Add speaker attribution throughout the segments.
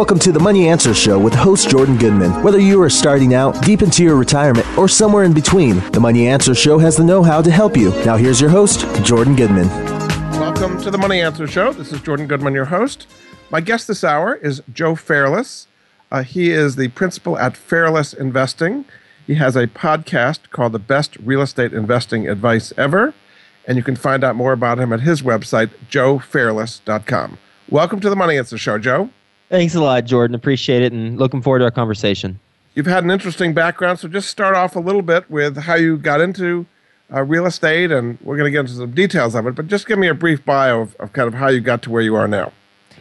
Speaker 1: Welcome to the Money Answer Show with host Jordan Goodman. Whether you are starting out, deep into your retirement, or somewhere in between, the Money Answer Show has the know how to help you. Now, here's your host, Jordan Goodman.
Speaker 2: Welcome to the Money Answer Show. This is Jordan Goodman, your host. My guest this hour is Joe Fairless. Uh, he is the principal at Fairless Investing. He has a podcast called The Best Real Estate Investing Advice Ever, and you can find out more about him at his website, joefairless.com. Welcome to the Money Answer Show, Joe.
Speaker 3: Thanks a lot, Jordan. Appreciate it and looking forward to our conversation.
Speaker 2: You've had an interesting background, so just start off a little bit with how you got into uh, real estate, and we're going to get into some details of it, but just give me a brief bio of, of kind of how you got to where you are now.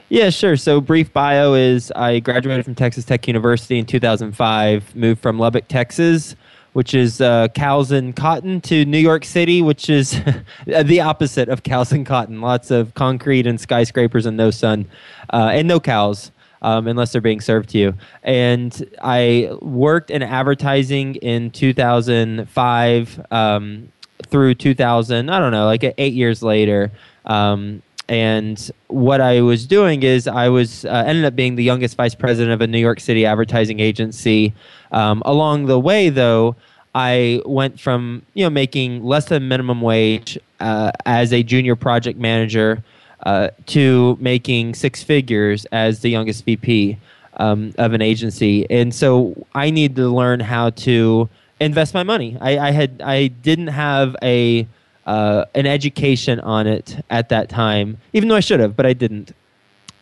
Speaker 3: Yeah, sure. So, brief bio is I graduated from Texas Tech University in 2005, moved from Lubbock, Texas, which is uh, cows and cotton, to New York City, which is the opposite of cows and cotton. Lots of concrete and skyscrapers and no sun, uh, and no cows um, unless they're being served to you. And I worked in advertising in 2005 um, through 2000. I don't know, like eight years later. Um, and what I was doing is I was uh, ended up being the youngest vice president of a New York City advertising agency. Um, along the way, though, I went from you know making less than minimum wage uh, as a junior project manager uh, to making six figures as the youngest VP um, of an agency. And so I need to learn how to invest my money. I, I had I didn't have a uh, an education on it at that time, even though I should have, but I didn't.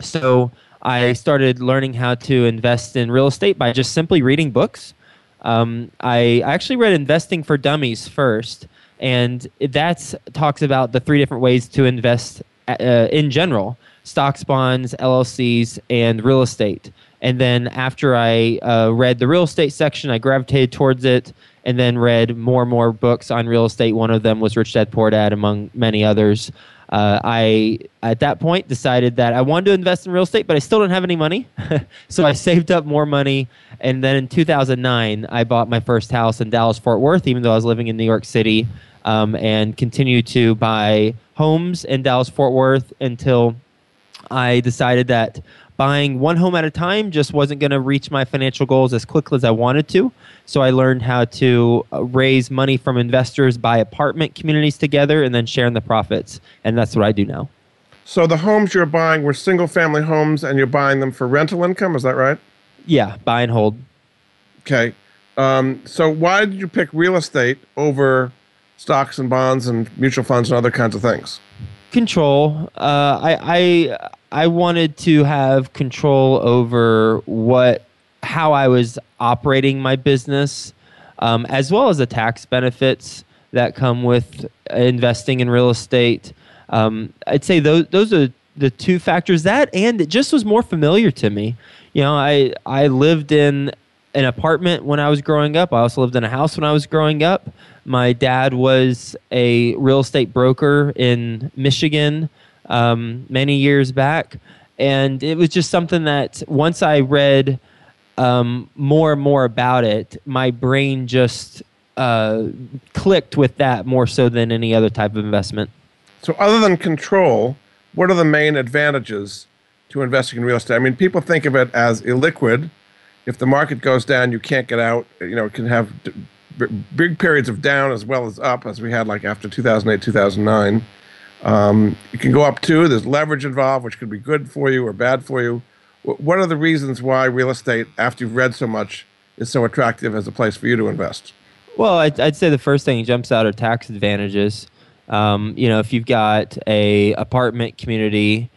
Speaker 3: So I started learning how to invest in real estate by just simply reading books. Um, I actually read Investing for Dummies first, and that talks about the three different ways to invest uh, in general stocks, bonds, LLCs, and real estate. And then after I uh, read the real estate section, I gravitated towards it and then read more and more books on real estate. One of them was Rich Dad Poor Dad, among many others. Uh, I, at that point, decided that I wanted to invest in real estate, but I still didn't have any money. so I saved up more money. And then in 2009, I bought my first house in Dallas, Fort Worth, even though I was living in New York City, um, and continued to buy homes in Dallas Fort Worth until I decided that buying one home at a time just wasn't going to reach my financial goals as quickly as I wanted to. So I learned how to uh, raise money from investors, buy apartment communities together, and then sharing the profits. And that's what I do now.
Speaker 2: So the homes you're buying were single family homes and you're buying them for rental income, is that right?
Speaker 3: Yeah, buy and hold.
Speaker 2: Okay. Um, so why did you pick real estate over stocks and bonds and mutual funds and other kinds of things?
Speaker 3: Control. Uh, I, I I wanted to have control over what how I was operating my business, um, as well as the tax benefits that come with investing in real estate. Um, I'd say those those are the two factors. That and it just was more familiar to me. You know, I I lived in an apartment when I was growing up. I also lived in a house when I was growing up. My dad was a real estate broker in Michigan um, many years back. And it was just something that once I read um, more and more about it, my brain just uh, clicked with that more so than any other type of investment.
Speaker 2: So, other than control, what are the main advantages to investing in real estate? I mean, people think of it as illiquid. If the market goes down, you can't get out. You know, it can have big periods of down as well as up, as we had like after 2008, 2009. Um, can go up too. There's leverage involved, which could be good for you or bad for you. What are the reasons why real estate, after you've read so much, is so attractive as a place for you to invest?
Speaker 3: Well, I'd, I'd say the first thing jumps out are tax advantages. Um, you know, if you've got a apartment community,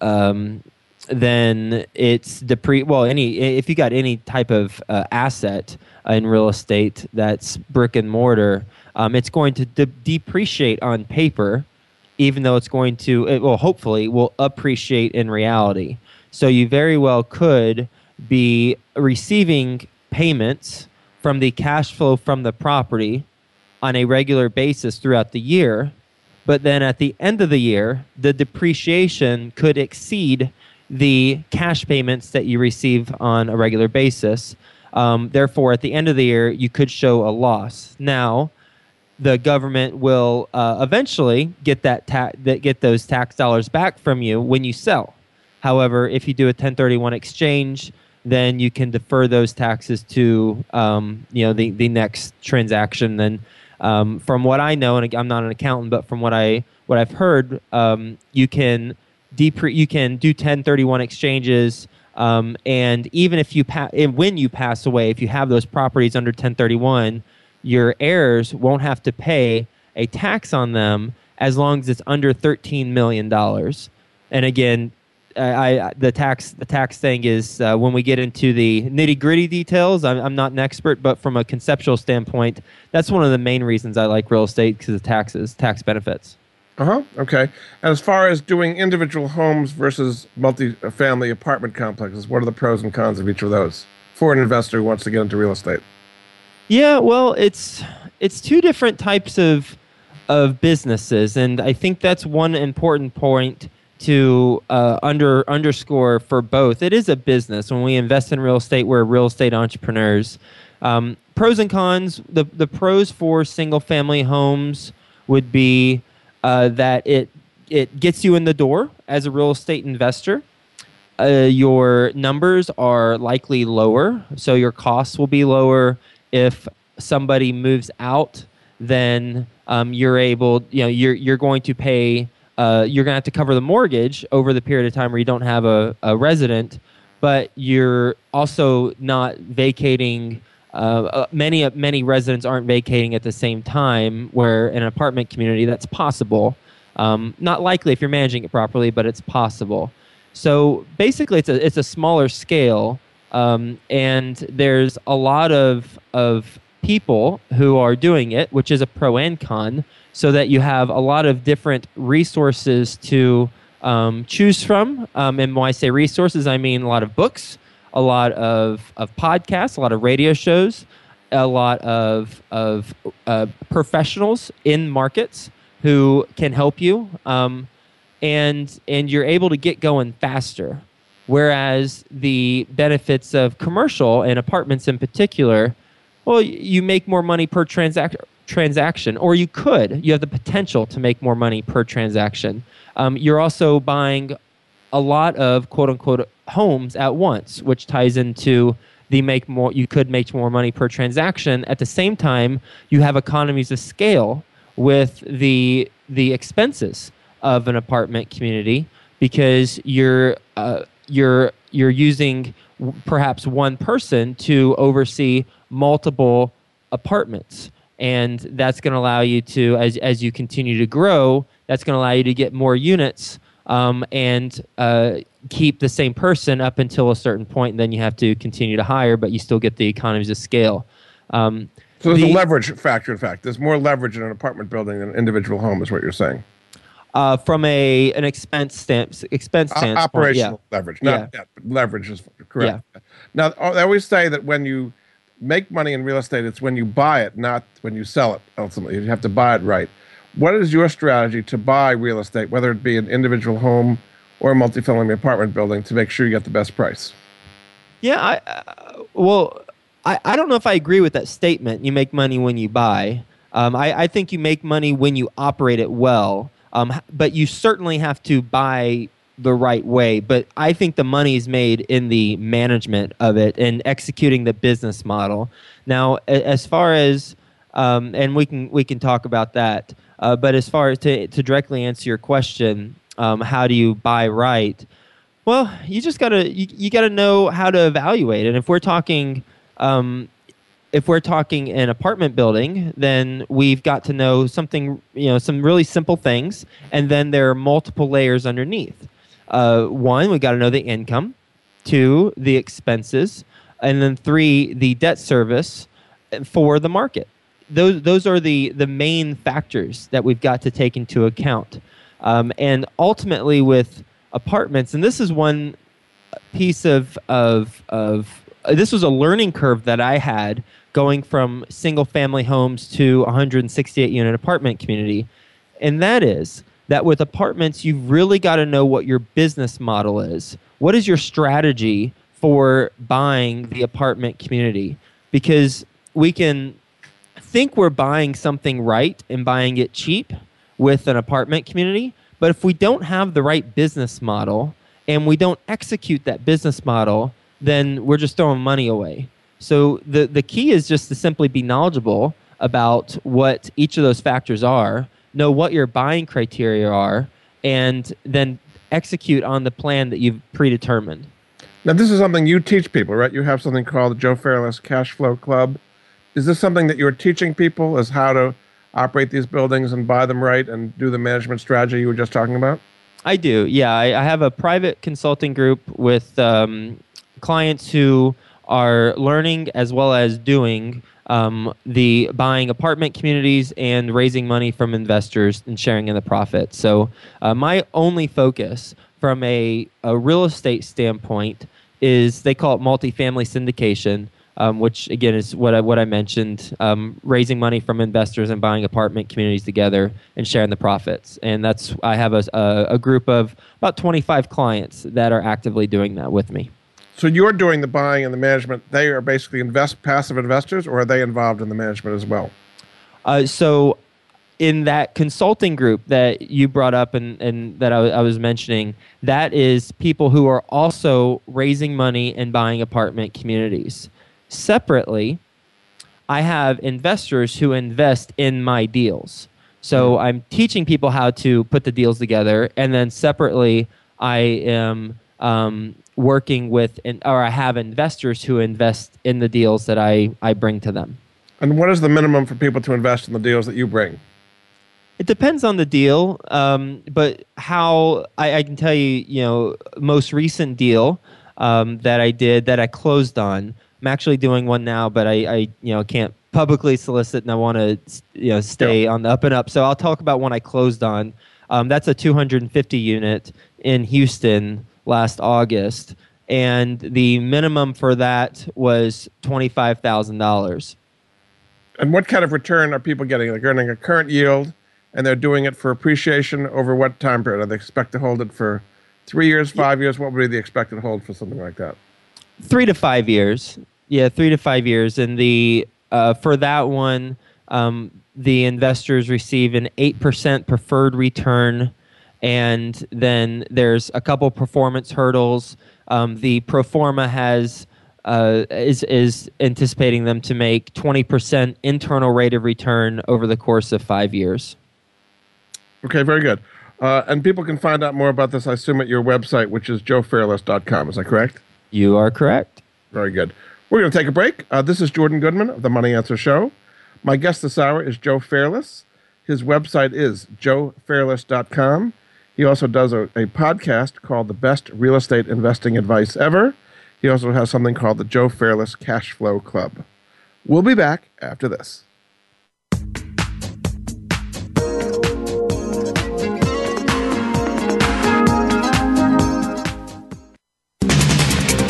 Speaker 3: um, then it's depre. Well, any if you got any type of uh, asset in real estate that's brick and mortar, um, it's going to de- depreciate on paper, even though it's going to, it will hopefully will appreciate in reality. So you very well could be receiving payments from the cash flow from the property on a regular basis throughout the year. But then at the end of the year, the depreciation could exceed the cash payments that you receive on a regular basis. Um, therefore, at the end of the year, you could show a loss. Now, the government will uh, eventually get that, ta- that get those tax dollars back from you when you sell. However, if you do a 1031 exchange, then you can defer those taxes to um, you know the, the next transaction. Then, um, from what I know, and I'm not an accountant, but from what I what I've heard, um, you can depre- you can do 1031 exchanges. Um, and even if you pa- when you pass away, if you have those properties under 1031, your heirs won't have to pay a tax on them as long as it's under 13 million dollars. And again, I, I, the tax the tax thing is uh, when we get into the nitty gritty details. I'm, I'm, not an expert, but from a conceptual standpoint, that's one of the main reasons I like real estate because of taxes, tax benefits.
Speaker 2: Uh huh. Okay. And as far as doing individual homes versus multi-family apartment complexes, what are the pros and cons of each of those for an investor who wants to get into real estate?
Speaker 3: Yeah, well, it's it's two different types of of businesses, and I think that's one important point to uh, under underscore for both. It is a business. When we invest in real estate, we're real estate entrepreneurs. Um, pros and cons. The the pros for single family homes would be uh, that it it gets you in the door as a real estate investor. Uh, your numbers are likely lower, so your costs will be lower. If somebody moves out, then um, you're able, you know, you're you're going to pay. Uh, you're going to have to cover the mortgage over the period of time where you don't have a, a resident, but you're also not vacating uh, uh, many uh, many residents aren't vacating at the same time. Where in an apartment community, that's possible. Um, not likely if you're managing it properly, but it's possible. So basically, it's a it's a smaller scale, um, and there's a lot of of people who are doing it, which is a pro and con. So that you have a lot of different resources to um, choose from. Um, and when I say resources, I mean a lot of books, a lot of, of podcasts, a lot of radio shows, a lot of, of uh, professionals in markets who can help you. Um, and, and you're able to get going faster. Whereas the benefits of commercial and apartments in particular, well, you make more money per transac- transaction, or you could. You have the potential to make more money per transaction. Um, you're also buying a lot of quote unquote homes at once, which ties into the make more you could make more money per transaction. At the same time, you have economies of scale with the the expenses of an apartment community because you're uh, you're you're using perhaps one person to oversee multiple apartments and that's going to allow you to as as you continue to grow that's going to allow you to get more units um, and uh, keep the same person up until a certain point, and then you have to continue to hire, but you still get the economies of scale. Um,
Speaker 2: so there's the, a leverage factor. In fact, there's more leverage in an apartment building than an individual home, is what you're saying.
Speaker 3: Uh, from a an expense stamp, expense standpoint,
Speaker 2: operational
Speaker 3: yeah.
Speaker 2: leverage, not yeah. leverage is correct. Yeah. Now, I always say that when you make money in real estate, it's when you buy it, not when you sell it. Ultimately, you have to buy it right. What is your strategy to buy real estate, whether it be an individual home or a multifamily apartment building, to make sure you get the best price?
Speaker 3: Yeah, I, uh, well, I, I don't know if I agree with that statement. You make money when you buy. Um, I, I think you make money when you operate it well, um, but you certainly have to buy the right way. But I think the money is made in the management of it and executing the business model. Now, as far as um, and we can we can talk about that. Uh, but as far as to, to directly answer your question, um, how do you buy right? Well, you just gotta you, you gotta know how to evaluate. And if we're talking, um, if we're talking an apartment building, then we've got to know something, you know, some really simple things, and then there are multiple layers underneath. Uh, one, we got to know the income. Two, the expenses, and then three, the debt service for the market those those are the the main factors that we've got to take into account. Um, and ultimately, with apartments, and this is one piece of of of uh, this was a learning curve that I had going from single family homes to 168 unit apartment community, and that is that with apartments, you've really got to know what your business model is. What is your strategy for buying the apartment community? Because we can think we're buying something right and buying it cheap with an apartment community, but if we don't have the right business model and we don't execute that business model, then we're just throwing money away. So the, the key is just to simply be knowledgeable about what each of those factors are, know what your buying criteria are, and then execute on the plan that you've predetermined.
Speaker 2: Now, this is something you teach people, right? You have something called the Joe Fairless Cash Flow Club. Is this something that you're teaching people as how to operate these buildings and buy them right and do the management strategy you were just talking about?
Speaker 3: I do. Yeah, I, I have a private consulting group with um, clients who are learning as well as doing um, the buying apartment communities and raising money from investors and sharing in the profit. So, uh, my only focus from a, a real estate standpoint is they call it multifamily syndication um, which again is what I, what I mentioned, um, raising money from investors and buying apartment communities together and sharing the profits. And that's I have a, a, a group of about 25 clients that are actively doing that with me.
Speaker 2: So you're doing the buying and the management. They are basically invest passive investors, or are they involved in the management as well?
Speaker 3: Uh, so in that consulting group that you brought up and, and that I, I, was mentioning, that is people who are also raising money and buying apartment communities. Separately, I have investors who invest in my deals. So mm-hmm. I'm teaching people how to put the deals together, and then separately, I am um, working with, or I have investors who invest in the deals that I, I bring to them.
Speaker 2: And what is the minimum for people to invest in the deals that you bring?
Speaker 3: It depends on the deal, um, but how I, I, can tell you, you know, most recent deal um, that I did that I closed on I'm actually doing one now, but I, I you know can't publicly solicit, and I want to you know stay yeah. on the up and up. So I'll talk about one I closed on. Um, that's a 250 unit in Houston last August, and the minimum for that was twenty five thousand dollars.
Speaker 2: And what kind of return are people getting? They're getting a current yield, and they're doing it for appreciation over what time period? Are they expect to hold it for three years, five years? What would be the expected hold for something like that?
Speaker 3: Three to five years. Yeah, three to five years. And the uh, for that one, um, the investors receive an eight percent preferred return, and then there's a couple performance hurdles. Um, the pro forma has. Uh, is is anticipating them to make 20% internal rate of return over the course of five years.
Speaker 2: Okay, very good. Uh, and people can find out more about this, I assume, at your website, which is joefairless.com. Is that correct?
Speaker 3: You are correct.
Speaker 2: Very good. We're going to take a break. Uh, this is Jordan Goodman of the Money Answer Show. My guest this hour is Joe Fairless. His website is joefairless.com. He also does a, a podcast called The Best Real Estate Investing Advice Ever. He also has something called the Joe Fairless Cash Flow Club. We'll be back after this.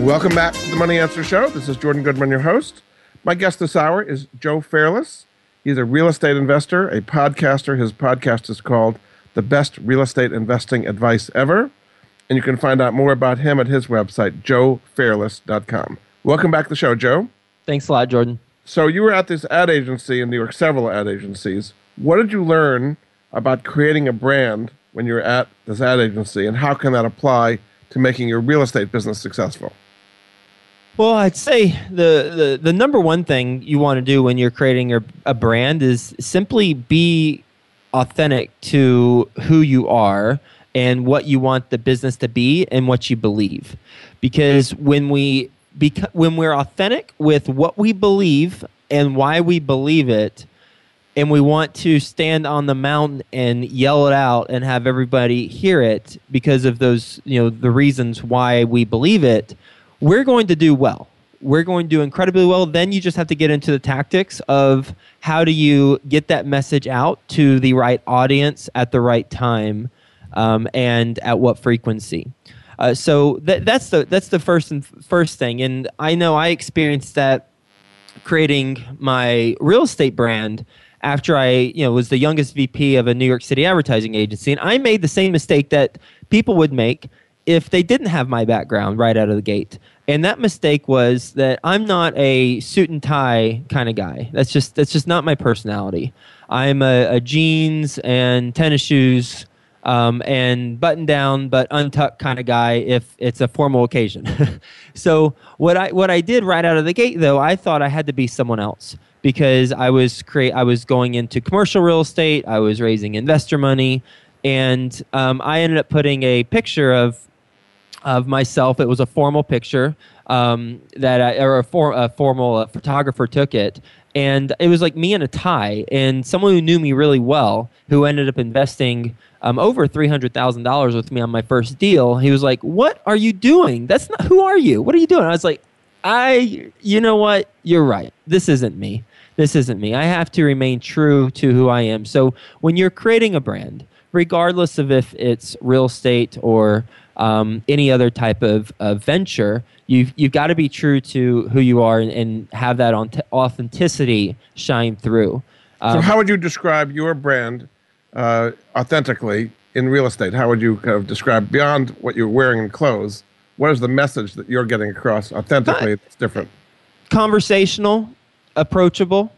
Speaker 2: Welcome back to the Money Answer Show. This is Jordan Goodman, your host. My guest this hour is Joe Fairless. He's a real estate investor, a podcaster. His podcast is called The Best Real Estate Investing Advice Ever. And you can find out more about him at his website, joefairless.com. Welcome back to the show, Joe.
Speaker 3: Thanks a lot, Jordan.
Speaker 2: So you were at this ad agency in New York, several ad agencies. What did you learn about creating a brand when you were at this ad agency, and how can that apply to making your real estate business successful?
Speaker 3: Well, I'd say the, the, the number one thing you want to do when you're creating your, a brand is simply be authentic to who you are and what you want the business to be and what you believe. Because when we beca- when we're authentic with what we believe and why we believe it, and we want to stand on the mountain and yell it out and have everybody hear it because of those, you know, the reasons why we believe it, we're going to do well. We're going to do incredibly well. Then you just have to get into the tactics of how do you get that message out to the right audience at the right time um, and at what frequency. Uh, so that, that's the that's the first and first thing. And I know I experienced that creating my real estate brand after I, you know, was the youngest VP of a New York City advertising agency, and I made the same mistake that people would make if they didn't have my background right out of the gate. And that mistake was that I'm not a suit and tie kind of guy. That's just that's just not my personality. I'm a, a jeans and tennis shoes um, and button down but untucked kind of guy if it's a formal occasion. so what I what I did right out of the gate though, I thought I had to be someone else because I was create I was going into commercial real estate, I was raising investor money, and um, I ended up putting a picture of of myself. It was a formal picture um, that I, or a, for, a formal uh, photographer took it, and it was like me in a tie. And someone who knew me really well, who ended up investing um, over three hundred thousand dollars with me on my first deal. He was like, "What are you doing? That's not who are you? What are you doing?" I was like, "I, you know what? You're right. This isn't me. This isn't me. I have to remain true to who I am." So when you're creating a brand, regardless of if it's real estate or um, any other type of, of venture, you've, you've got to be true to who you are and, and have that authenticity shine through.
Speaker 2: Um, so, how would you describe your brand uh, authentically in real estate? How would you kind of describe beyond what you're wearing in clothes? What is the message that you're getting across authentically that's different?
Speaker 3: Conversational, approachable,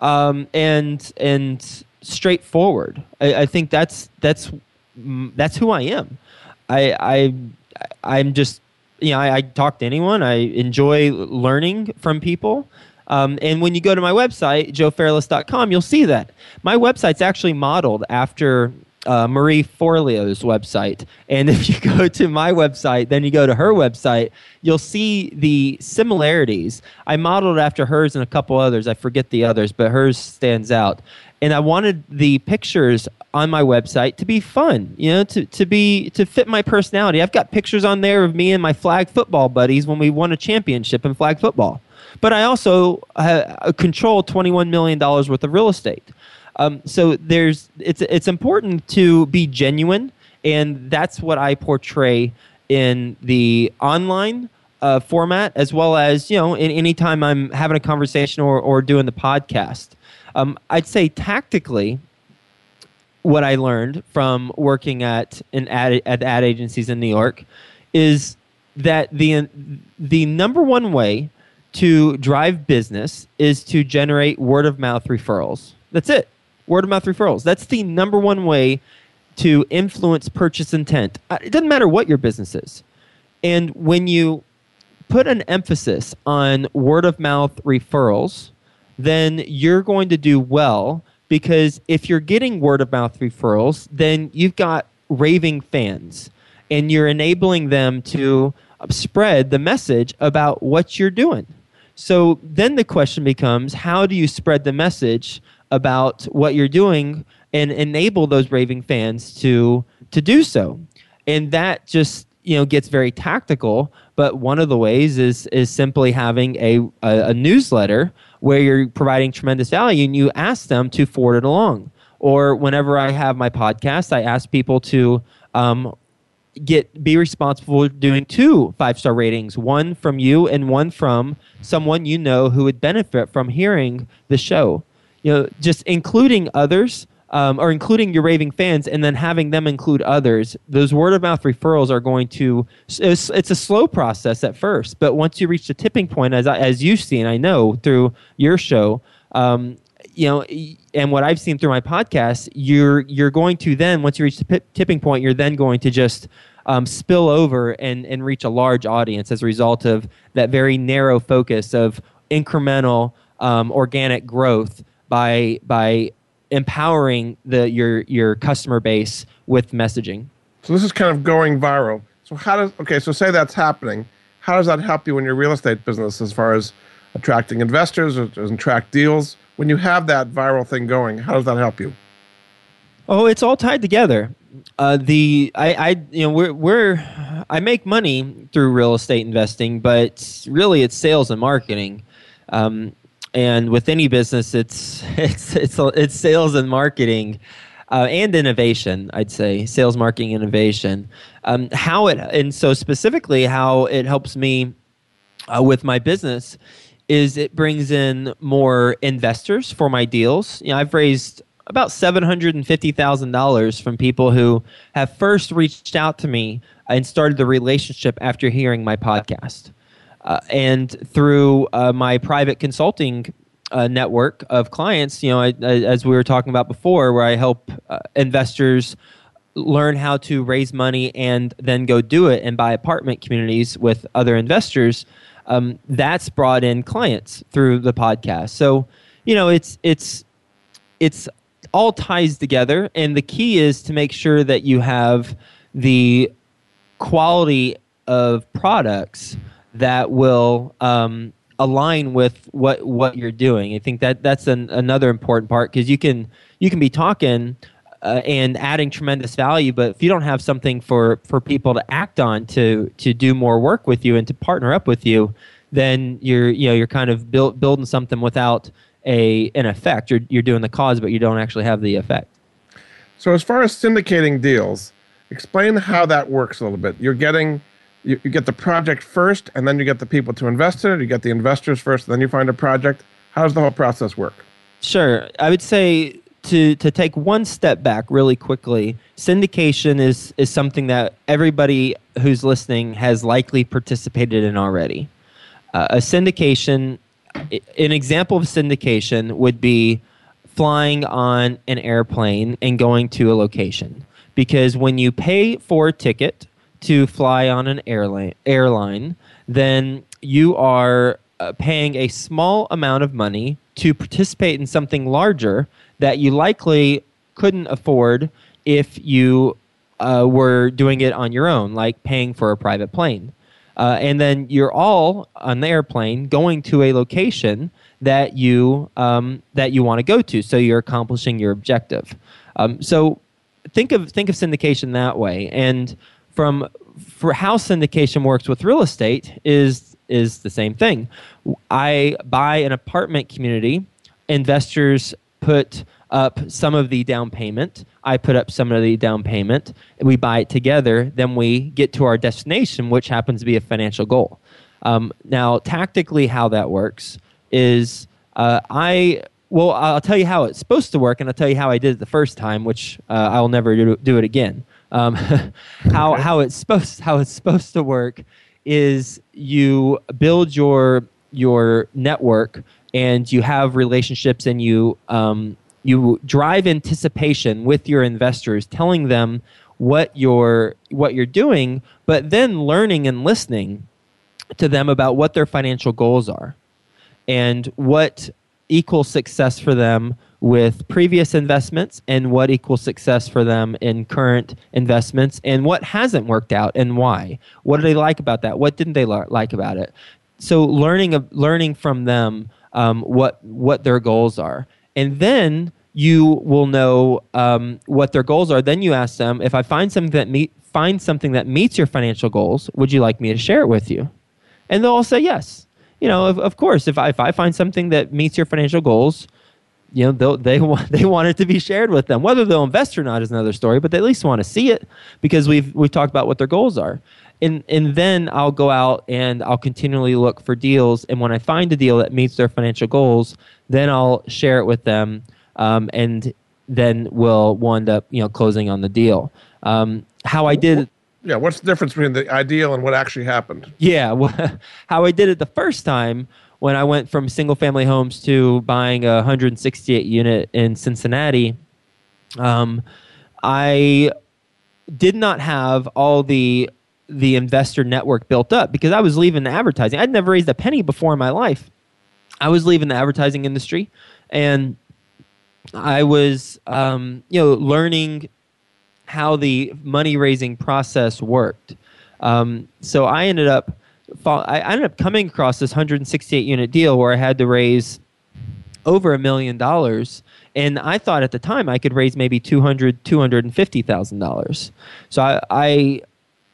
Speaker 3: um, and and straightforward. I, I think that's that's that's who I am. I I I'm just you know I, I talk to anyone. I enjoy learning from people. Um, and when you go to my website, joefairless.com, you'll see that. My website's actually modeled after uh, Marie Forleo's website. And if you go to my website, then you go to her website, you'll see the similarities. I modeled after hers and a couple others. I forget the others, but hers stands out and I wanted the pictures on my website to be fun, you know, to, to be to fit my personality. I've got pictures on there of me and my flag football buddies when we won a championship in flag football. but I also uh, control $21 million worth of real estate. Um, so there's it's it's important to be genuine, and that's what I portray in the online uh, format as well as you know in any time I'm having a conversation or, or doing the podcast. Um, I'd say tactically, what I learned from working at an ad at ad agencies in New York is that the the number one way to drive business is to generate word of mouth referrals. That's it. Word of mouth referrals. That's the number one way to influence purchase intent. Uh, it doesn't matter what your business is. And when you put an emphasis on word of mouth referrals, then you're going to do well because if you're getting word of mouth referrals, then you've got raving fans and you're enabling them to spread the message about what you're doing. So then the question becomes how do you spread the message about what you're doing and enable those raving fans to to do so? And that just you know gets very tactical but one of the ways is is simply having a, a, a newsletter where you're providing tremendous value and you ask them to forward it along. Or whenever i have my podcast i ask people to um, get be responsible for doing two five star ratings one from you and one from someone you know who would benefit from hearing the show. You know just including others um, or including your raving fans and then having them include others those word of mouth referrals are going to it's, it's, a slow process at first but once you reach the tipping point as, I, as you've seen i know through your show um, you know and what i've seen through my podcast you're you're going to then once you reach the p- tipping point you're then going to just um, spill over and, and reach a large audience as a result of that very narrow focus of incremental um, organic growth by by empowering the your your customer base with messaging.
Speaker 2: So this is kind of going viral. So how does okay? So say that's happening. How does that help you in your real estate business as far as attracting investors or attract deals? When you have that viral thing going, how does that help you?
Speaker 3: Oh, it's all tied together. Uh, the I, I you know we're we're I make money through real estate investing, but really it's sales and marketing. Um, and with any business, it's it's it's it's sales and marketing. Uh, and innovation, I'd say sales, marketing, innovation. Um, how it and so specifically how it helps me uh, with my business is it brings in more investors for my deals. You know, I've raised about $750,000 from people who have first reached out to me and started the relationship after hearing my podcast. Uh, and through uh, my private consulting uh, network of clients, you know, I, I, as we were talking about before, where I help uh, investors learn how to raise money and then go do it and buy apartment communities with other investors. Um, that's brought in clients through the podcast. So, you know, it's it's it's all ties together. And the key is to make sure that you have the quality of products that will um, align with what what you're doing. I think that that's an, another important part because you can you can be talking uh, and adding tremendous value, but if you don't have something for for people to act on to to do more work with you and to partner up with you, then you're you know you're kind of build, building something without a an effect. You're you're doing the cause, but you don't actually have the effect.
Speaker 2: So as far as syndicating deals, explain how that works a little bit. You're getting you, you get the project first, and then you get the people to invest in it. You get the investors first, then you find a project. How does the whole process work?
Speaker 3: Sure, I would say to to take one step back really quickly. Syndication is is something that everybody who's listening has likely participated in already. Uh, a syndication an example of syndication would be flying on an airplane and going to a location. Because when you pay for a ticket to fly on an airline, airline then you are uh, paying a small amount of money to participate in something larger that you likely couldn't afford if you uh, were doing it on your own, like paying for a private plane. Uh, and then you're all on the airplane going to a location that you um, that you want to go to. So you're accomplishing your objective. Um, so think of think of syndication that way. And from for how syndication works with real estate is is the same thing. I buy an apartment community. Investors put up some of the down payment. I put up some of the down payment. We buy it together. Then we get to our destination, which happens to be a financial goal. Um, now, tactically, how that works is uh, I well, I'll tell you how it's supposed to work, and I'll tell you how I did it the first time, which uh, I'll never do, do it again. Um, how okay. how it's supposed how it's supposed to work is you build your your network and you have relationships and you um, you drive anticipation with your investors, telling them what you're what you're doing, but then learning and listening to them about what their financial goals are and what equals success for them with previous investments and what equals success for them in current investments and what hasn't worked out and why. What do they like about that? What didn't they like about it? So learning learning from them um, what what their goals are, and then you will know um, what their goals are. Then you ask them, if I find something that meet find something that meets your financial goals, would you like me to share it with you? And they'll all say yes. You know, of, of course, if I, if I find something that meets your financial goals, you know they want they want it to be shared with them. Whether they'll invest or not is another story, but they at least want to see it because we've we've talked about what their goals are. And and then I'll go out and I'll continually look for deals. And when I find a deal that meets their financial goals, then I'll share it with them, um, and then we'll wind up you know closing on the deal. Um, how I did.
Speaker 2: Yeah, what's the difference between the ideal and what actually happened?
Speaker 3: Yeah, well, how I did it the first time when I went from single family homes to buying a 168 unit in Cincinnati, um, I did not have all the the investor network built up because I was leaving the advertising. I'd never raised a penny before in my life. I was leaving the advertising industry, and I was, um, you know, learning how the money raising process worked. Um, so I ended up I ended up coming across this 168 unit deal where I had to raise over a million dollars and I thought at the time I could raise maybe 200 $250,000. So I, I,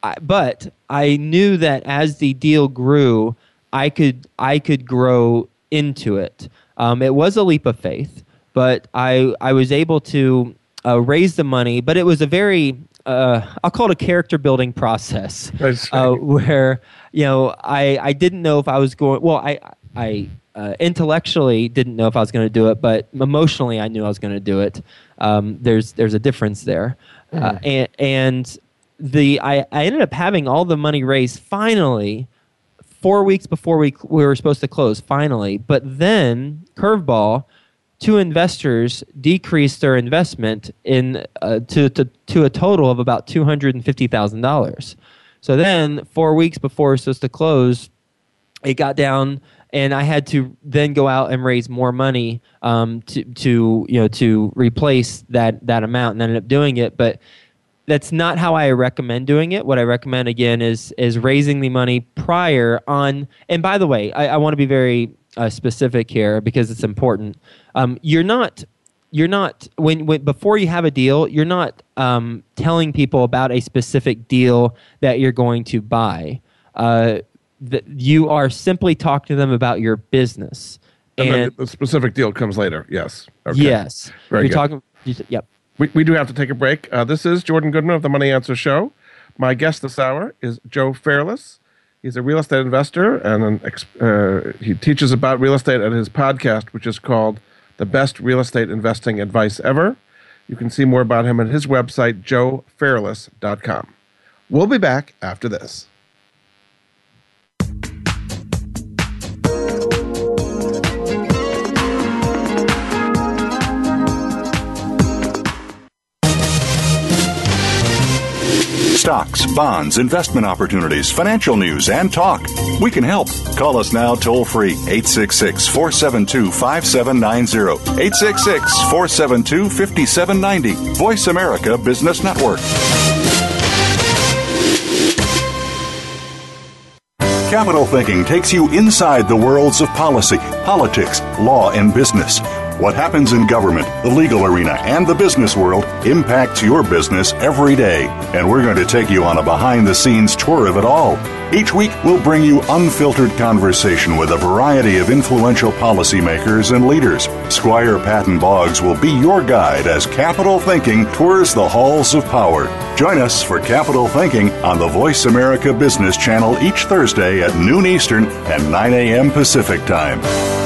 Speaker 3: I but I knew that as the deal grew, I could I could grow into it. Um, it was a leap of faith, but I I was able to uh, raise the money, but it was a very uh, I'll call it a character building process uh, where you know I I didn't know if I was going well I I uh, intellectually didn't know if I was going to do it but emotionally I knew I was going to do it. Um, there's there's a difference there. Mm. and and the I, I ended up having all the money raised finally four weeks before we we were supposed to close finally. But then curveball two investors decreased their investment in uh, to, to, to a total of about $250,000. So then, four weeks before it was supposed to close, it got down, and I had to then go out and raise more money um, to, to you know to replace that that amount, and ended up doing it. But that's not how I recommend doing it. What I recommend again is is raising the money prior on. And by the way, I, I want to be very uh, specific here because it's important. Um, you're not you're not when, when before you have a deal you're not um, telling people about a specific deal that you're going to buy. Uh, you are simply talking to them about your business.
Speaker 2: And, and the specific deal comes later. Yes.
Speaker 3: Okay. yes.
Speaker 2: Very
Speaker 3: you're good. talking yep.
Speaker 2: We, we do have to take a break. Uh, this is jordan goodman of the money answer show. My guest this hour is joe fairless He's a real estate investor and an, uh, he teaches about real estate at his podcast, which is called The Best Real Estate Investing Advice Ever. You can see more about him at his website, joefairless.com. We'll be back after this.
Speaker 4: Stocks, bonds, investment opportunities, financial news, and talk. We can help. Call us now toll free 866 472 5790. 866 472 5790. Voice America Business Network. Capital Thinking takes you inside the worlds of policy, politics, law, and business What happens in government, the legal arena, and the business world impacts your business every day. And we're going to take you on a behind the scenes tour of it all. Each week, we'll bring you unfiltered conversation with a variety of influential policymakers and leaders. Squire Patton Boggs will be your guide as Capital Thinking tours the halls of power. Join us for Capital Thinking on the Voice America Business Channel each Thursday at noon Eastern and 9 a.m. Pacific Time.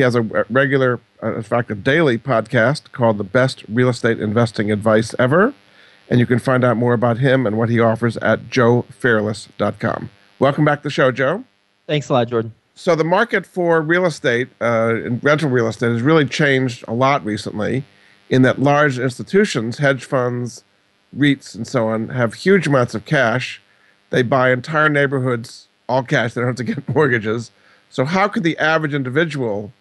Speaker 2: He has a regular, uh, in fact, a daily podcast called The Best Real Estate Investing Advice Ever. And you can find out more about him and what he offers at joefairless.com. Welcome back to the show, Joe.
Speaker 3: Thanks a lot, Jordan.
Speaker 2: So, the market for real estate, uh, rental real estate, has really changed a lot recently in that large institutions, hedge funds, REITs, and so on, have huge amounts of cash. They buy entire neighborhoods, all cash, they don't have to get mortgages. So, how could the average individual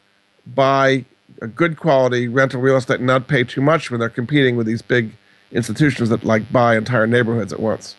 Speaker 2: buy a good quality rental real estate and not pay too much when they're competing with these big institutions that like buy entire neighborhoods at once?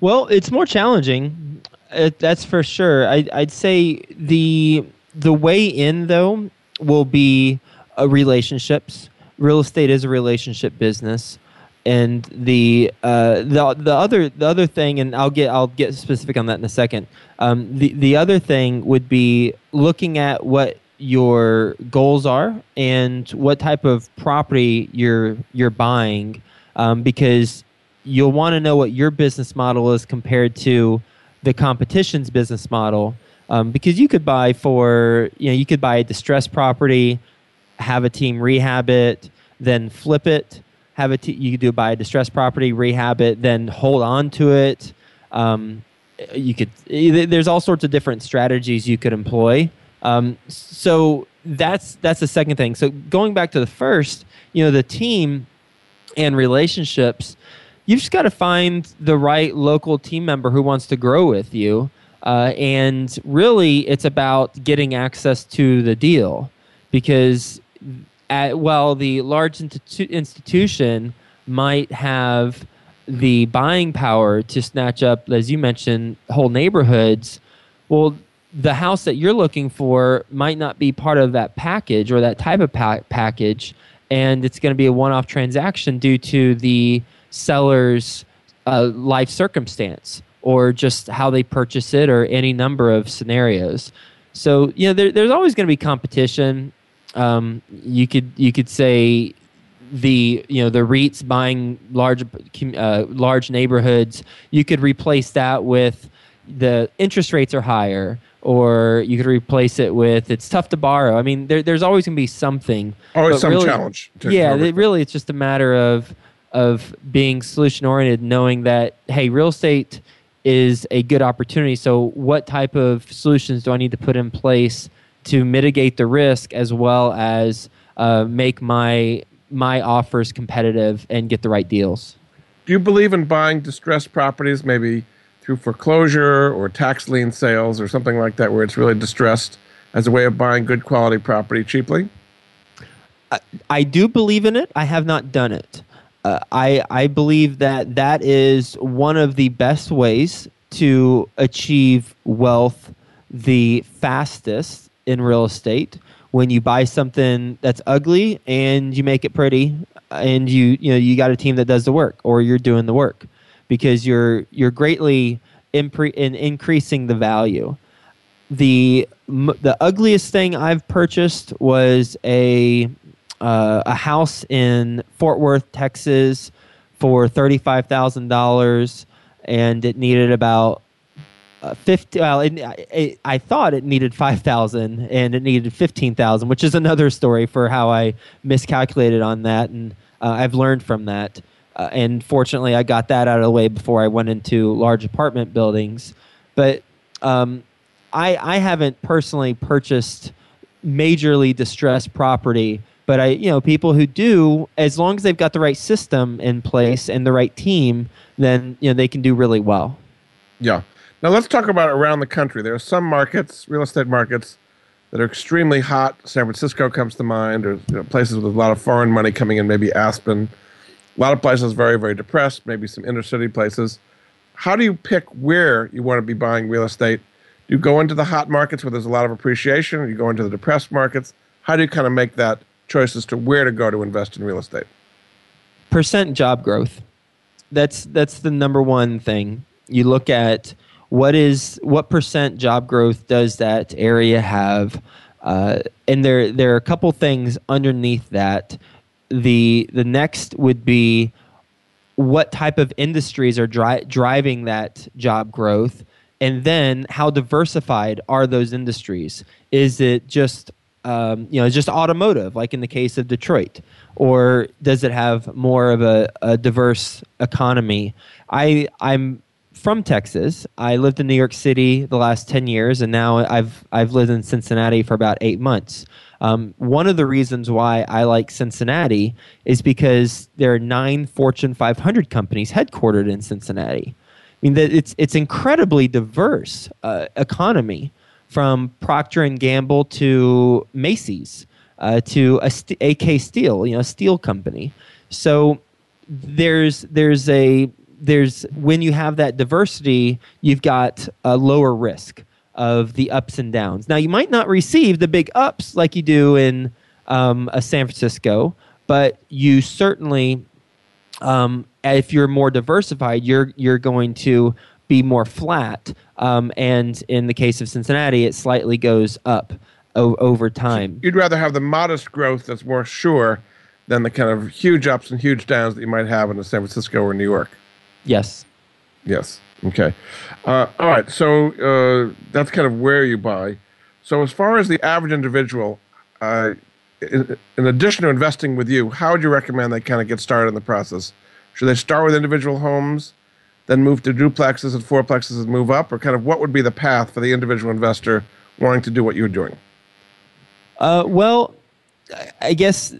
Speaker 3: Well, it's more challenging. It, that's for sure. I, I'd say the the way in though will be uh, relationships. Real estate is a relationship business, and the uh, the the other the other thing, and I'll get I'll get specific on that in a second. Um, the the other thing would be looking at what your goals are and what type of property you're you're buying um, because you'll want to know what your business model is compared to the competition's business model um, because you could buy for you know you could buy a distressed property have a team rehab it then flip it have a t- you could do buy a distressed property rehab it then hold on to it. Um, you could there's all sorts of different strategies you could employ um, so that's that's the second thing. So going back to the first, you know, the team and relationships, you've just got to find the right local team member who wants to grow with you. Uh, and really, it's about getting access to the deal because, at, while the large institu- institution might have the buying power to snatch up, as you mentioned, whole neighborhoods, well, the house that you're looking for might not be part of that package or that type of pa- package, and it's going to be a one off transaction due to the seller's uh, life circumstance or just how they purchase it or any number of scenarios. So, you know, there, there's always going to be competition. Um, you could you could say the you know the REITs buying large uh, large neighborhoods. You could replace that with the interest rates are higher or you could replace it with it's tough to borrow. I mean, there, there's always going to be something.
Speaker 2: Always some
Speaker 3: really,
Speaker 2: challenge.
Speaker 3: yeah, it, really, it's just a matter of of being solution oriented, knowing that hey, real estate is a good opportunity. So, what type of solutions do I need to put in place to mitigate the risk as well as uh, make my my offers competitive and get the right deals?
Speaker 2: Do you believe in buying distressed properties, maybe? Through foreclosure or tax lien sales or something like that, where it's really distressed as a way of buying good quality property cheaply?
Speaker 3: I, I do believe in it. I have not done it. Uh, I I believe that that is one of the best ways to achieve wealth the fastest in real estate when you buy something that's ugly and you make it pretty and you you know you got a team that does the work or you're doing the work because you're you're greatly impre- in increasing the value the the ugliest thing I've purchased was a uh, a house in Fort Worth, Texas, for thirty five thousand dollars, and it needed about uh, fifty. Well, it, it, I thought it needed five thousand, and it needed fifteen thousand, which is another story for how I miscalculated on that, and uh, I've learned from that. Uh, and fortunately, I got that out of the way before I went into large apartment buildings. But um, I, I haven't personally purchased majorly distressed property, but I, you know, people who do, as long as they've got the right system in place and the right team, then you know they can do really well.
Speaker 2: Yeah. Now let's talk about around the country. There are some markets, real estate markets, that are extremely hot. San Francisco comes to mind, or you know, places with a lot of foreign money coming in, maybe Aspen. A lot of places very, very depressed, maybe some inner city places. How do you pick where you want to be buying real estate? Do you go into the hot markets where there's a lot of appreciation, or you go into the depressed markets? How do you kind of make that choice as to where to go to invest in real estate?
Speaker 3: Percent job growth. That's that's the number one thing. You look at what is what percent job growth does that area have, uh, and there there are a couple things underneath that. The the next would be what type of industries are dri- driving that job growth and then how diversified are those industries is it just um, you know just automotive like in the case of detroit or does it have more of a, a diverse economy i i'm from Texas. I lived in New York City the last 10 years, and now I've, I've lived in Cincinnati for about eight months. Um, one of the reasons why I like Cincinnati is because there are nine Fortune 500 companies headquartered in Cincinnati. I mean, it's, it's incredibly diverse uh, economy from Procter and Gamble to Macy's uh, to st- AK Steel, you know, a steel company. So there's there's a there's when you have that diversity, you've got a lower risk of the ups and downs. Now, you might not receive the big ups like you do in um, a San Francisco, but you certainly, um, if you're more diversified, you're you're going to be more flat. Um, and in the case of Cincinnati, it slightly goes up o- over time.
Speaker 2: You'd rather have the modest growth that's more sure than the kind of huge ups and huge downs that you might have in San Francisco or New York.
Speaker 3: Yes.
Speaker 2: Yes. Okay. Uh, all right. So uh, that's kind of where you buy. So as far as the average individual, uh, in, in, addition to investing with you, how would you recommend they kind of get started in the process? Should they start with individual homes, then move to duplexes and fourplexes and move up, or kind of what would be the path for the individual investor wanting to do what you're doing?
Speaker 3: Uh, well, I guess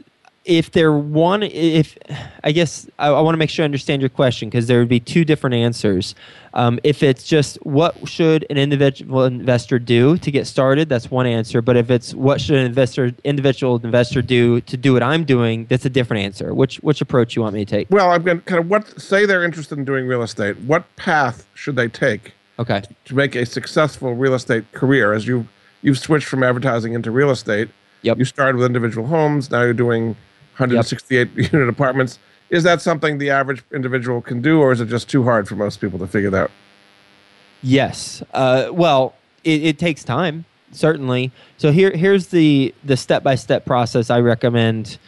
Speaker 3: if there one if i guess i, I want to make sure i understand your question because there would be two different answers. Um, if it's just what should an individual investor do to get started that's one answer but if it's what should an investor individual investor do to do what i'm doing that's a different answer. Which which approach you want me to take?
Speaker 2: Well i'm going to kind of what say they're interested in doing real estate what path should they take
Speaker 3: okay.
Speaker 2: to make a successful real estate career? As you you've switched from advertising into real estate.
Speaker 3: Yep.
Speaker 2: You started with individual homes. Now you're doing 168 yep. unit apartments. Is that something the average individual can do, or is it just too hard for most people to figure that out?
Speaker 3: Yes. Uh, well, it, it, takes time, certainly. So here, here's the the step by step process I recommend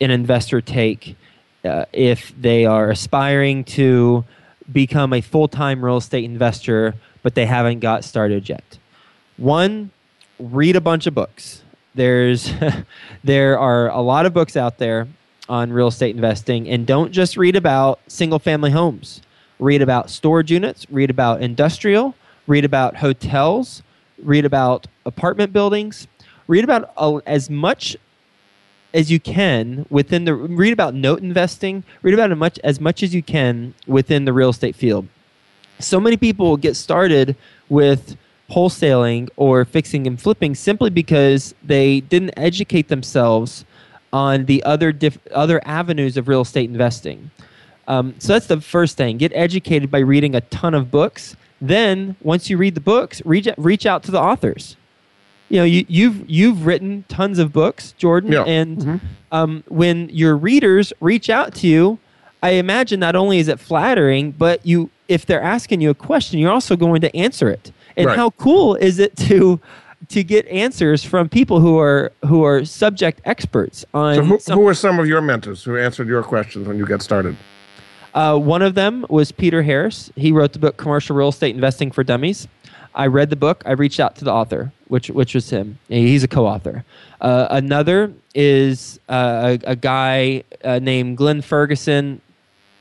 Speaker 3: an investor take uh, if they are aspiring to become a full time real estate investor, but they haven't got started yet. One, read a bunch of books there's there are a lot of books out there on real estate investing and don't just read about single family homes. Read about storage units read about industrial read about hotels read about apartment buildings. Read about uh, as much as you can within the read about note investing read about as much as much as you can within the real estate field. So many people get started with wholesaling or fixing and flipping simply because they didn't educate themselves on the other diff- other avenues of real estate investing. Um, so that's the first thing. Get educated by reading a ton of books. Then, once you read the books, reach reach out to the authors. You know, you, you've you've written tons of books, Jordan,
Speaker 2: Yeah.
Speaker 3: and um, when your readers reach out to you, I imagine not only is it flattering, but you if they're asking you a question, you're also going to answer it. And
Speaker 2: Right.
Speaker 3: how cool is it to to get answers from people who are who are subject experts on
Speaker 2: So who,
Speaker 3: some-
Speaker 2: who were some of your mentors who answered your questions when you got started?
Speaker 3: Uh, one of them was Peter Harris. He wrote the book Commercial Real Estate Investing for Dummies. I read the book. I reached out to the author, which which was him. He's a co-author. Uh, another is uh, a, a guy uh, named Glenn Ferguson.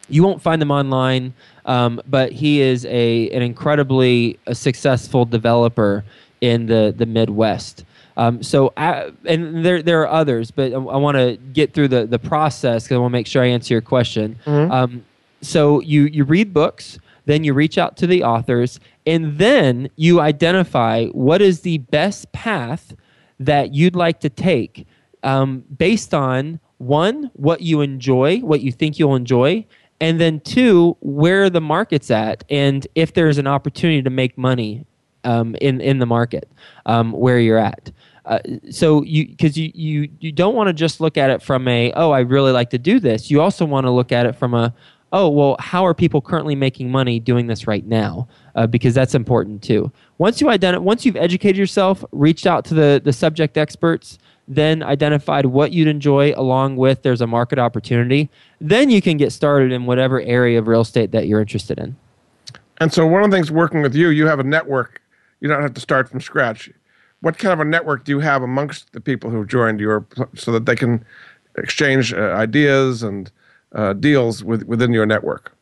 Speaker 3: You won't find them online, um, but he is a an incredibly successful developer in the the Midwest. Um, so, uh, and there there are others, but I, I want to get through the the process because I want to make sure I answer your question. Um, so you you read books, then you reach out to the authors, and then you identify what is the best path that you'd like to take um, based on one what you enjoy, what you think you'll enjoy, and then two where the market's at, and if there's an opportunity to make money um, in in the market um, where you're at. Uh, so you because you, you you don't want to just look at it from a oh I really like to do this. You also want to look at it from a oh well how are people currently making money doing this right now uh, because that's important too. Once you identify once you've educated yourself, reached out to the the subject experts, then identified what you'd enjoy along with there's a market opportunity, then you can get started in whatever area of real estate that you're interested in.
Speaker 2: And so one of the things working with you, you have a network. You don't have to start from scratch. What kind of a network do you have amongst the people who've joined your so that they can exchange uh, ideas and uh, deals with, within your network?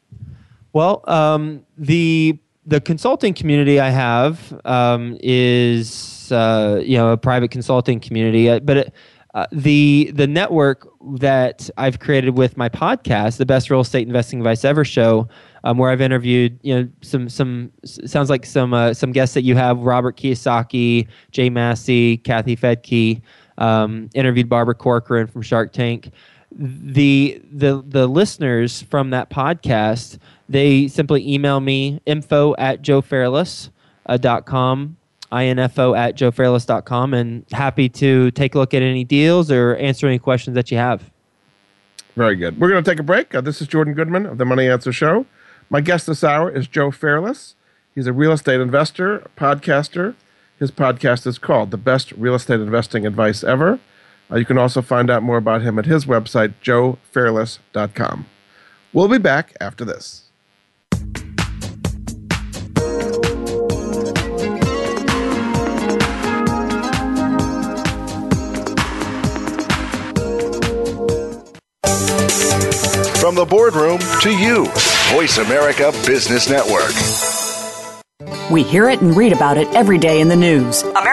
Speaker 3: Well, um, the the consulting community I have um, is uh, you know a private consulting community, uh, but it, uh, the the network that I've created with my podcast, the Best Real Estate Investing Advice Ever Show, um, where I've interviewed you know some some sounds like some uh, some guests that you have Robert Kiyosaki, Jay Massey, Kathy Fettke, um, interviewed Barbara Corcoran from Shark Tank the the the listeners from that podcast they simply email me info at joefairless uh, info at joefairless dot com and happy to take a look at any deals or answer any questions that you have
Speaker 2: Very good. We're going to take a break. Uh, this is Jordan Goodman of the Money Answer Show. My guest this hour is Joe Fairless. He's a real estate investor, podcaster. His podcast is called The Best Real Estate Investing Advice Ever. Uh, you can also find out more about him at his website, joefairless.com. We'll be back after this.
Speaker 5: From the boardroom to you, Voice America Business Network.
Speaker 6: We hear it and read about it every day in the news. America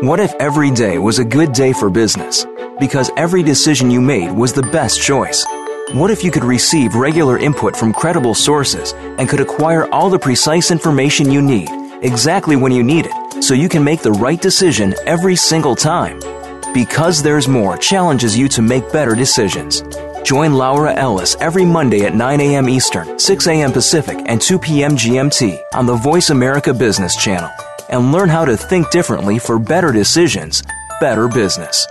Speaker 7: What if every day was a good day for business? Because every decision you made was the best choice. What if you could receive regular input from credible sources and could acquire all the precise information you need exactly when you need it so you can make the right decision every single time? Because There's More challenges you to make better decisions. Join Laura Ellis every Monday at 9 a.m. Eastern, 6 a.m. Pacific, and 2 p.m. GMT on the Voice America Business Channel and learn how to think differently for better decisions, better business.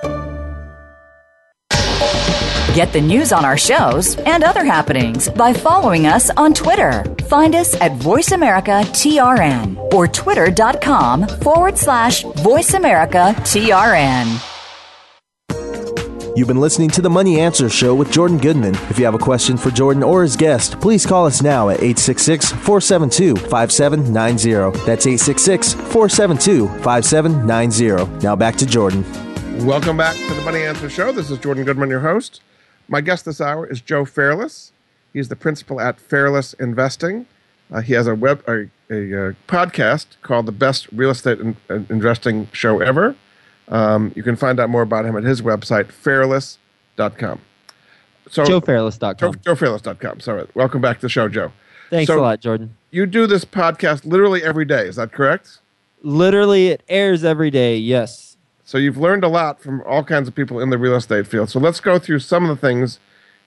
Speaker 8: Get the news on our shows and other happenings by following us on Twitter. Find us at VoiceAmericaTRN or twitter.com forward slash VoiceAmericaTRN.
Speaker 1: You've been listening to the Money Answer Show with Jordan Goodman. If you have a question for Jordan or his guest, please call us now at 866 472 5790. That's 866 472 5790. Now back to Jordan.
Speaker 2: Welcome back to the Money Answer Show. This is Jordan Goodman, your host. My guest this hour is Joe Fairless. He's the principal at Fairless Investing. Uh, he has a web a, a, uh, podcast called the Best Real Estate in Investing Show Ever. Um, you can find out more about him at his website, fairless.com.
Speaker 3: So, JoeFairless.com.
Speaker 2: Joe, JoeFairless.com. Sorry. Welcome back to the show, Joe.
Speaker 3: Thanks
Speaker 2: so
Speaker 3: a lot, Jordan.
Speaker 2: You do this podcast literally every day. Is that correct?
Speaker 3: Literally, it airs every day. Yes.
Speaker 2: So you've learned a lot from all kinds of people in the real estate field. So let's go through some of the things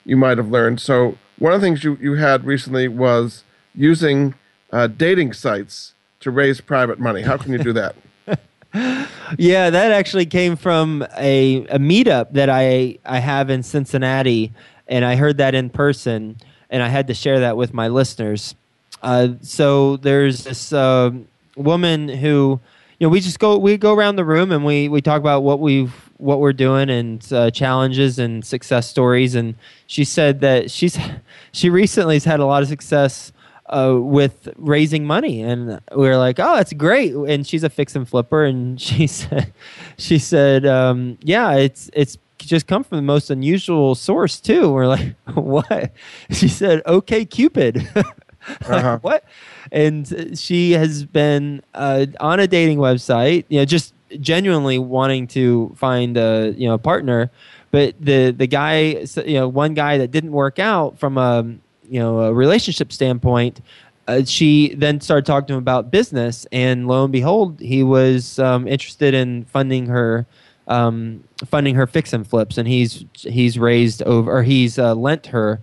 Speaker 2: you might have learned. So one of the things you, you had recently was using uh, dating sites to raise private money. How can you do that?
Speaker 3: yeah, that actually came from a, a meetup that I, I have in Cincinnati, and I heard that in person, and I had to share that with my listeners. Uh, so there's this uh, woman who, you know, we just go we go around the room and we we talk about what we've what we're doing and uh, challenges and success stories. And she said that she's she recently has had a lot of success uh, with raising money, and we were like, "Oh, that's great!" And she's a fix and flipper, and she said, "She said, um, yeah, it's it's just come from the most unusual source too." We're like, "What?" She said, "Okay, Cupid." uh-huh. what? And she has been uh, on a dating website, you know, just genuinely wanting to find a you know a partner, but the the guy, you know, one guy that didn't work out from a you know a relationship standpoint. Uh, she then started talking to him about business, and lo and behold, he was um, interested in funding her, um, funding her fix and flips, and he's he's raised over, or he's uh, lent her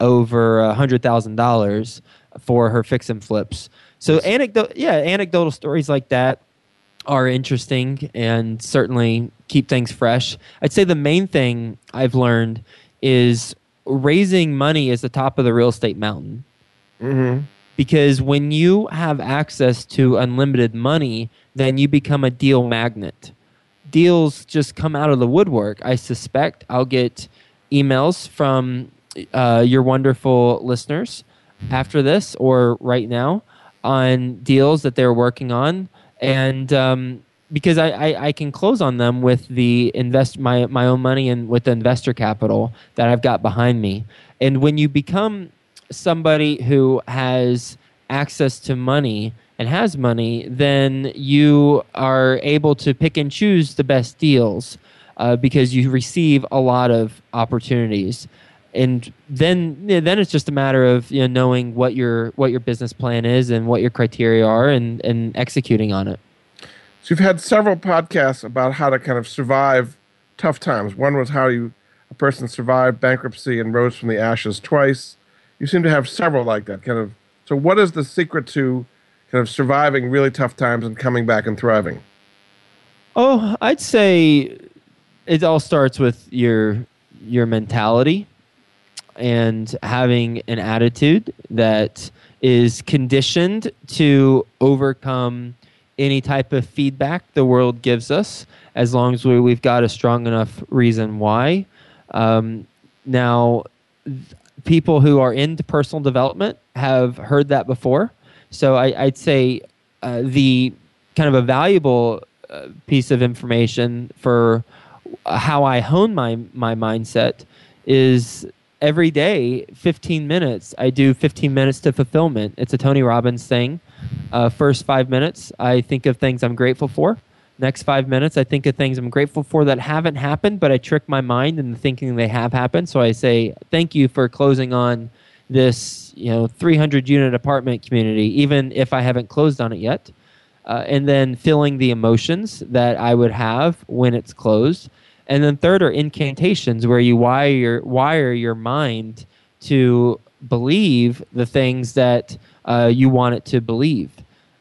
Speaker 3: over a hundred thousand dollars for her fix and flips. So anecdote, yeah, anecdotal stories like that are interesting and certainly keep things fresh. I'd say the main thing I've learned is raising money is the top of the real estate mountain.
Speaker 2: Mm-hmm.
Speaker 3: Because when you have access to unlimited money, then you become a deal magnet. Deals just come out of the woodwork. I suspect I'll get emails from uh, your wonderful listeners after this or right now on deals that they're working on and um, because I, I, I, can close on them with the invest my, my own money and with the investor capital that I've got behind me. And when you become somebody who has access to money and has money, then you are able to pick and choose the best deals uh, because you receive a lot of opportunities and then then it's just a matter of you know knowing what your what your business plan is and what your criteria are and and executing on it.
Speaker 2: So you've had several podcasts about how to kind of survive tough times. One was how you a person survived bankruptcy and rose from the ashes twice. You seem to have several like that kind of. So what is the secret to kind of surviving really tough times and coming back and thriving?
Speaker 3: Oh, I'd say it all starts with your your mentality and having an attitude that is conditioned to overcome any type of feedback the world gives us as long as we, we've got a strong enough reason why. Um, now, th- people who are into personal development have heard that before. So I, would say uh, the kind of a valuable uh, piece of information for how I hone my, my mindset is every day 15 minutes i do 15 minutes to fulfillment it's a tony robbins thing uh, first five minutes i think of things i'm grateful for. Next five minutes i think of things i'm grateful for that haven't happened but i trick my mind into thinking they have happened. So i say thank you for closing on this you know 300 unit apartment community even if i haven't closed on it yet. Uh, and then feeling the emotions that i would have when it's closed. And then third are incantations where you wire your, wire your mind to believe the things that uh, you want it to believe.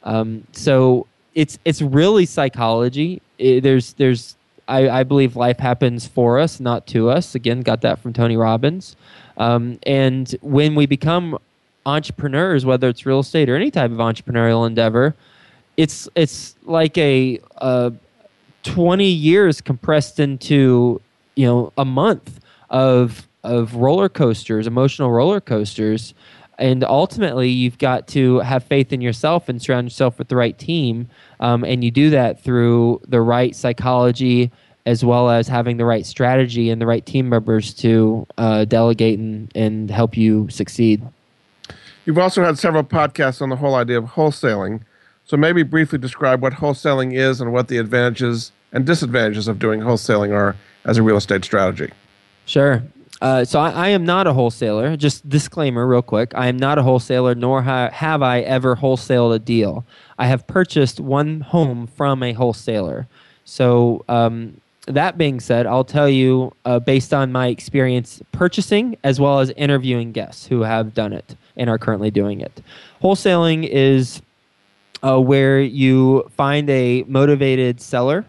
Speaker 3: Um, so it's it's really psychology. It, there's there's I, I, believe life happens for us, not to us. Again, got that from Tony Robbins. Um, and when we become entrepreneurs, whether it's real estate or any type of entrepreneurial endeavor, it's it's like a, a 20 years compressed into you know a month of of roller coasters emotional roller coasters and ultimately you've got to have faith in yourself and surround yourself with the right team um, and you do that through the right psychology as well as having the right strategy and the right team members to uh, delegate and, and help you succeed.
Speaker 2: You've also had several podcasts on the whole idea of wholesaling. So maybe briefly describe what wholesaling is and what the advantages and disadvantages of doing wholesaling are as a real estate strategy.
Speaker 3: Sure. Uh, so I, I, am not a wholesaler. Just disclaimer, real quick. I am not a wholesaler, nor ha- have I ever wholesaled a deal. I have purchased one home from a wholesaler. So um, that being said, I'll tell you uh, based on my experience purchasing as well as interviewing guests who have done it and are currently doing it. Wholesaling is uh, where you find a motivated seller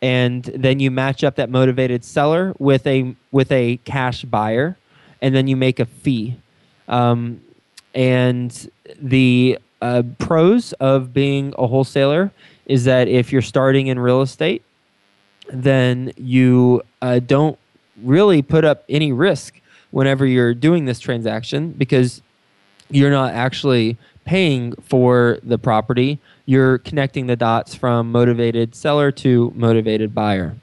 Speaker 3: and then you match up that motivated seller with a with a cash buyer and then you make a fee um, and the uh, pros of being a wholesaler is that if you're starting in real estate then you uh, don't really put up any risk whenever you're doing this transaction because you're not actually paying for the property. You're connecting the dots from motivated seller to motivated buyer.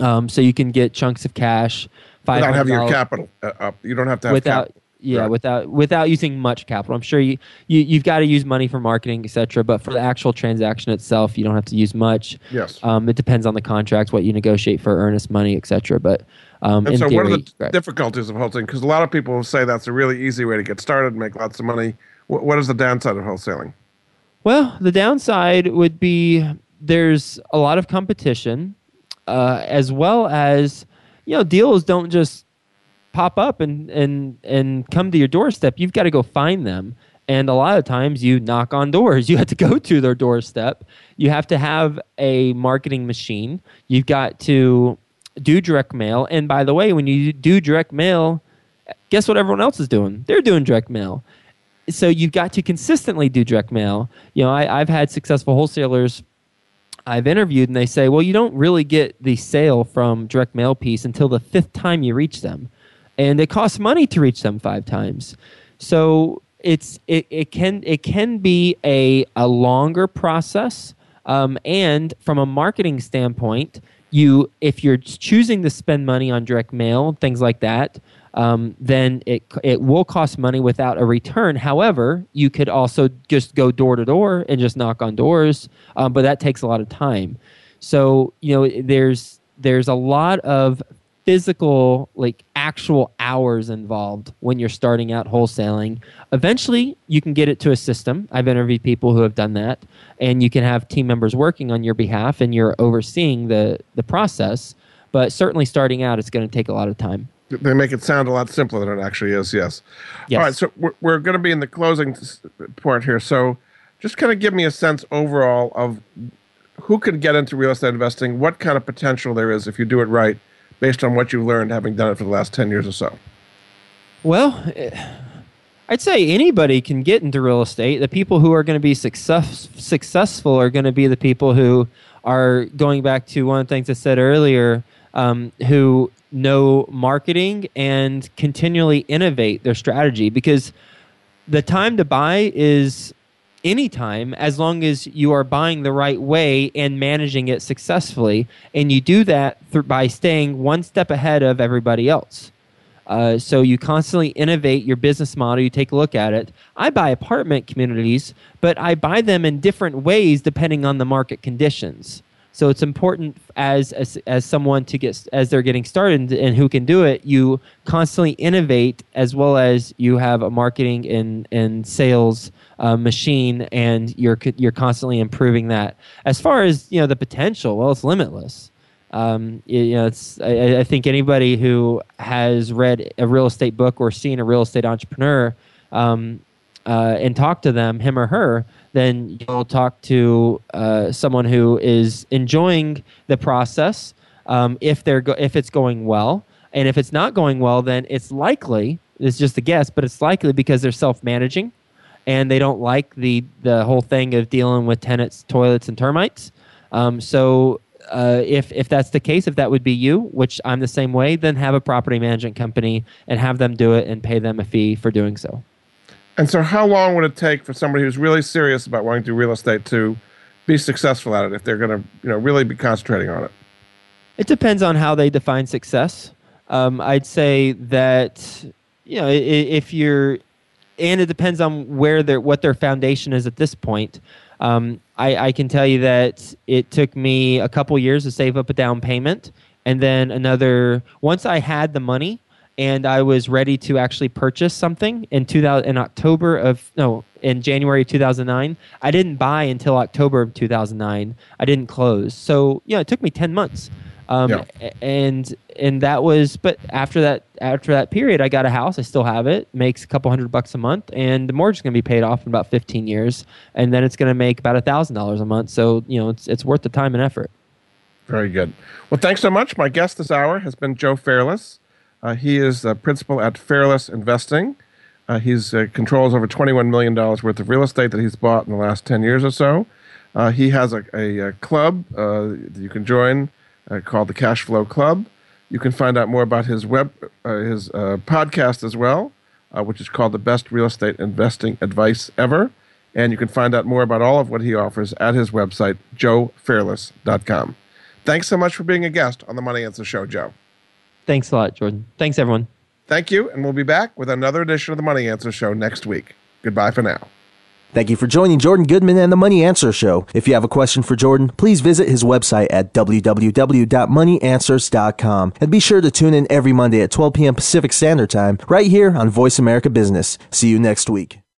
Speaker 3: Um, so you can get chunks of cash.
Speaker 2: Without having your capital uh, up, you don't have to have
Speaker 3: without.
Speaker 2: Capital.
Speaker 3: Yeah,
Speaker 2: right.
Speaker 3: without without using much capital. I'm sure you, you you've got to use money for marketing, etc. But for the actual transaction itself, you don't have to use much.
Speaker 2: Yes.
Speaker 3: Um, it depends on the contract, what you negotiate for earnest money, etc. But um,
Speaker 2: and so,
Speaker 3: theory,
Speaker 2: what are the
Speaker 3: right.
Speaker 2: difficulties of wholesaling? Because a lot of people say that's a really easy way to get started, and make lots of money. what, what is the downside of wholesaling?
Speaker 3: Well, the downside would be there's a lot of competition, uh, as well as you know deals don't just pop up and and and come to your doorstep. You've got to go find them. And a lot of times you knock on doors. You have to go to their doorstep. You have to have a marketing machine. You've got to do direct mail. And by the way, when you do direct mail, guess what everyone else is doing? They're doing direct mail. So you've got to consistently do direct mail. You know, I, I've had successful wholesalers I've interviewed, and they say, well, you don't really get the sale from direct mail piece until the fifth time you reach them and it costs money to reach them five times. So it's it, it can it can be a a longer process. Um, and from a marketing standpoint, you if you're choosing to spend money on direct mail, things like that, um, then it it will cost money without a return. However, you could also just go door to door and just knock on doors, um, but that takes a lot of time. So you know, there's there's a lot of physical like actual hours involved when you're starting out wholesaling eventually you can get it to a system i've interviewed people who have done that and you can have team members working on your behalf and you're overseeing the the process but certainly starting out it's going to take a lot of time
Speaker 2: they make it sound a lot simpler than it actually is yes,
Speaker 3: yes.
Speaker 2: all right so we're, we're going to be in the closing part here so just kind of give me a sense overall of who could get into real estate investing what kind of potential there is if you do it right based on what you've learned having done it for the last 10 years or so?
Speaker 3: Well, eh, I'd say anybody can get into real estate. The people who are going to be success, successful are going to be the people who are going back to one of the things I said earlier, um, who know marketing and continually innovate their strategy because the time to buy is anytime as long as you are buying the right way and managing it successfully. And you do that th- by staying one step ahead of everybody else. Uh, so you constantly innovate your business model. You take a look at it. I buy apartment communities, but I buy them in different ways depending on the market conditions. So it's important as, as as someone to get as they're getting started and who can do it. You constantly innovate as well as you have a marketing and and sales uh, machine, and you're you're constantly improving that. As far as you know, the potential, well, it's limitless. Um, you know, it's I, I, think anybody who has read a real estate book or seen a real estate entrepreneur um, uh, and talked to them, him or her, then you'll talk to uh, someone who is enjoying the process. Um, if they're go- if it's going well, and if it's not going well, then it's likely it's just a guess, but it's likely because they're self managing and they don't like the the whole thing of dealing with tenants, toilets, and termites. Um, so uh, if if that's the case, if that would be you, which I'm the same way, then have a property management company and have them do it and pay them a fee for doing so.
Speaker 2: And so, how long would it take for somebody who's really serious about wanting to do real estate to be successful at it if they're going to, you know, really be concentrating on it?
Speaker 3: It depends on how they define success. Um, I'd say that you know if you're, and it depends on where their what their foundation is at this point. Um, I, I can tell you that it took me a couple years to save up a down payment, and then another. Once I had the money, and I was ready to actually purchase something in 2000 in October of no in January 2009. I didn't buy until October of 2009. I didn't close. So, yeah, it took me 10 months. Um, yeah. and and that was but after that after that period I got a house I still have it makes a couple hundred bucks a month and the mortgage is going to be paid off in about 15 years and then it's going to make about a thousand dollars a month so you know it's it's worth the time and effort
Speaker 2: very good well thanks so much my guest this hour has been Joe Fairless he is a principal at Fairless Investing. Uh, he uh, controls over $21 million worth of real estate that he's bought in the last 10 years or so. Uh, he has a, a, a club uh, that you can join uh, called the Cash Flow Club. You can find out more about his web, his podcast as well, which is called the Best Real Estate Investing Advice Ever. And you can find out more about all of what he offers at his website, joefairless.com. Thanks so much for being a guest on the Money Answer Show, Joe.
Speaker 3: Thanks a lot, Jordan. Thanks, everyone.
Speaker 2: Thank you, and we'll be back with another edition of the Money Answer Show next week. Goodbye for now.
Speaker 1: Thank you for joining Jordan Goodman and the Money Answer Show. If you have a question for Jordan, please visit his website at www.moneyanswers.com and be sure to tune in every Monday at 12 p.m. Pacific Standard Time right here on Voice America Business. See you next week.